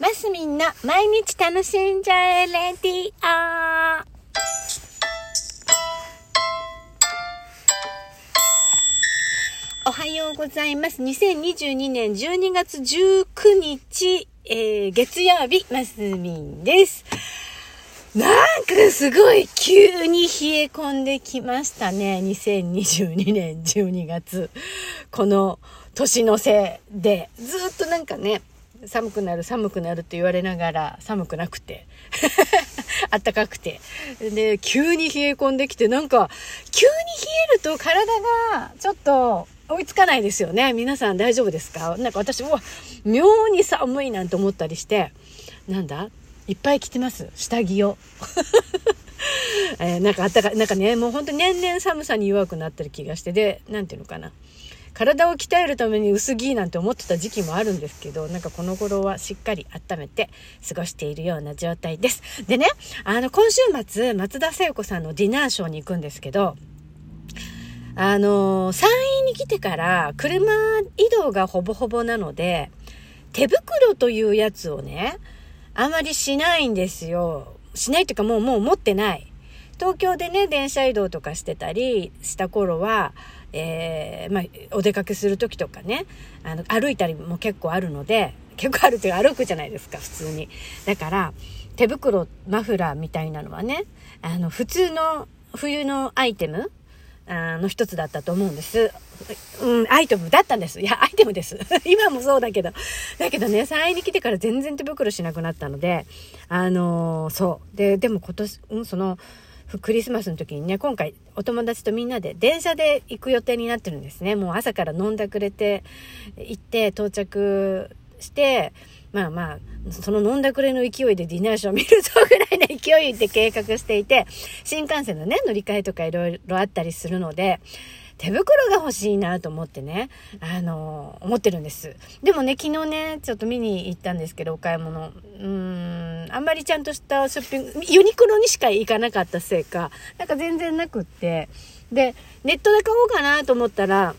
マスミンの毎日楽しんじゃえレディオおはようございます。2022年12月19日、えー、月曜日、マスミンです。なんかすごい急に冷え込んできましたね。2022年12月。この年のせいで、ずっとなんかね、寒くなる寒くなるって言われながら寒くなくて。あったかくて。で急に冷え込んできてなんか急に冷えると体がちょっと追いつかないですよね。皆さん大丈夫ですか？なんか私は妙に寒いなんて思ったりして。なんだ？いっぱい着てます？下着を。えー、なんかあったかなんかねもうほんと年々寒さに弱くなってる気がして。で何ていうのかな。体を鍛えるために薄着なんて思ってた時期もあるんですけど、なんかこの頃はしっかり温めて過ごしているような状態です。でね、あの、今週末、松田聖子さんのディナーショーに行くんですけど、あの、山陰に来てから車移動がほぼほぼなので、手袋というやつをね、あまりしないんですよ。しないというかもうもう持ってない。東京でね、電車移動とかしてたりした頃は、えー、まあ、お出かけする時とかね、あの、歩いたりも結構あるので、結構あるっていうか歩くじゃないですか、普通に。だから、手袋、マフラーみたいなのはね、あの、普通の冬のアイテムあの一つだったと思うんです。うん、アイテムだったんです。いや、アイテムです。今もそうだけど。だけどね、3位に来てから全然手袋しなくなったので、あのー、そう。で、でも今年、うん、その、クリスマスの時にね、今回お友達とみんなで電車で行く予定になってるんですね。もう朝から飲んだくれて行って到着して、まあまあ、その飲んだくれの勢いでディナーショー見るぞぐらいの勢いで計画していて、新幹線のね、乗り換えとかいろいろあったりするので、手袋が欲しいなと思ってね、あのー、思ってるんです。でもね、昨日ね、ちょっと見に行ったんですけど、お買い物。うーん、あんまりちゃんとしたショッピング、ユニクロにしか行かなかったせいか、なんか全然なくって。で、ネットで買おうかなと思ったら、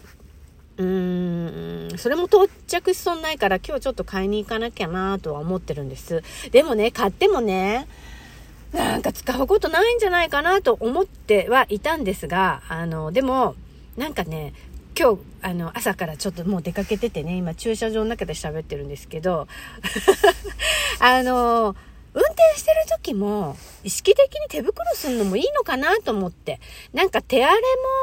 うーん、それも到着しそうないから今日ちょっと買いに行かなきゃなとは思ってるんです。でもね、買ってもね、なんか使うことないんじゃないかなと思ってはいたんですが、あの、でも、なんかね、今日、あの、朝からちょっともう出かけててね、今駐車場の中で喋ってるんですけど、あの、運転してる時も意識的に手袋するのもいいのかなと思って。なんか手荒れ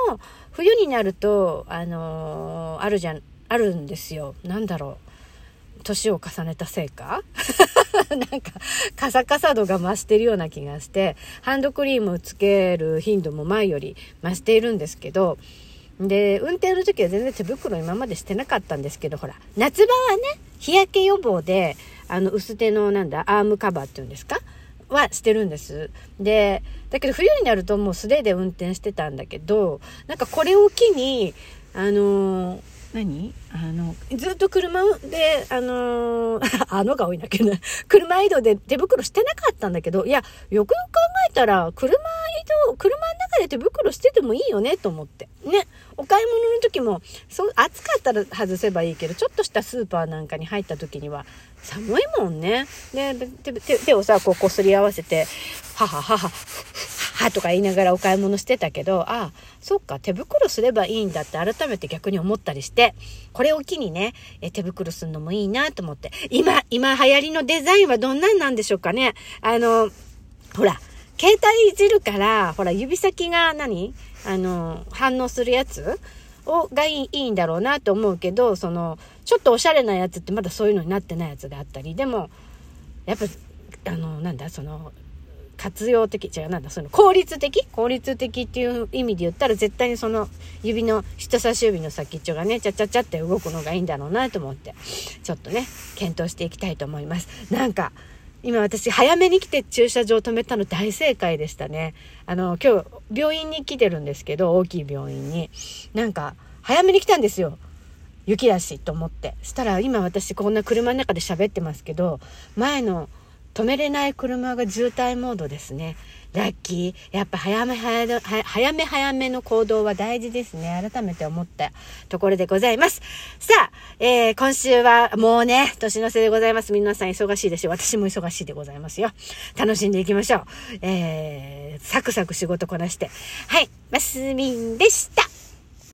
も冬になると、あのー、あるじゃん、あるんですよ。なんだろう。年を重ねたせいか？なんか、カサカサ度が増してるような気がして、ハンドクリームをつける頻度も前より増しているんですけど、で、運転の時は全然手袋今までしてなかったんですけど、ほら、夏場はね、日焼け予防で、あの、薄手のなんだ、アームカバーっていうんですか？はしてるんです。で、だけど冬になるともう素手で運転してたんだけど、なんかこれを機に、あのー、何？あの、ずっと車で、あのー、あのが多いんだけどね、車移動で手袋してなかったんだけど、いや、よくよく考えたら、車移動、車の中で手袋しててもいいよね、と思って。ね。お買い物の時も、そう、暑かったら外せばいいけど、ちょっとしたスーパーなんかに入った時には、寒いもんね。で、手手をさ、こう、こすり合わせて、はははは、はとか言いながらお買い物してたけど、ああ、そっか、手袋すればいいんだって改めて逆に思ったりして、これを機にね、え手袋するのもいいなと思って。今、今流行りのデザインはどんなんなんでしょうかね。あの、ほら、携帯いじるから、ほら、指先が何？あの、反応するやつをがいいいいんだろうなと思うけど、その、ちょっとおしゃれなやつってまだそういうのになってないやつであったり、でも、やっぱ、あの、なんだ、その、活用的、違う、なんだ、その、効率的？効率的っていう意味で言ったら、絶対にその、指の、人差し指の先っちょがね、ちゃちゃちゃって動くのがいいんだろうなと思って、ちょっとね、検討していきたいと思います。なんか、今私早めに来て駐車場止めたの大正解でしたね。あの、今日病院に来てるんですけど、大きい病院に。なんか、早めに来たんですよ。雪だしと思って。したら今私こんな車の中で喋ってますけど、前の止めれない車が渋滞モードですね。ラッキー。やっぱ早め早め、早め早めの行動は大事ですね。改めて思ったところでございます。さあ、えー、今週はもうね、年の瀬でございます。皆さん忙しいでしょ。私も忙しいでございますよ。楽しんでいきましょう。えー、サクサク仕事こなして。はい、マスミンでした。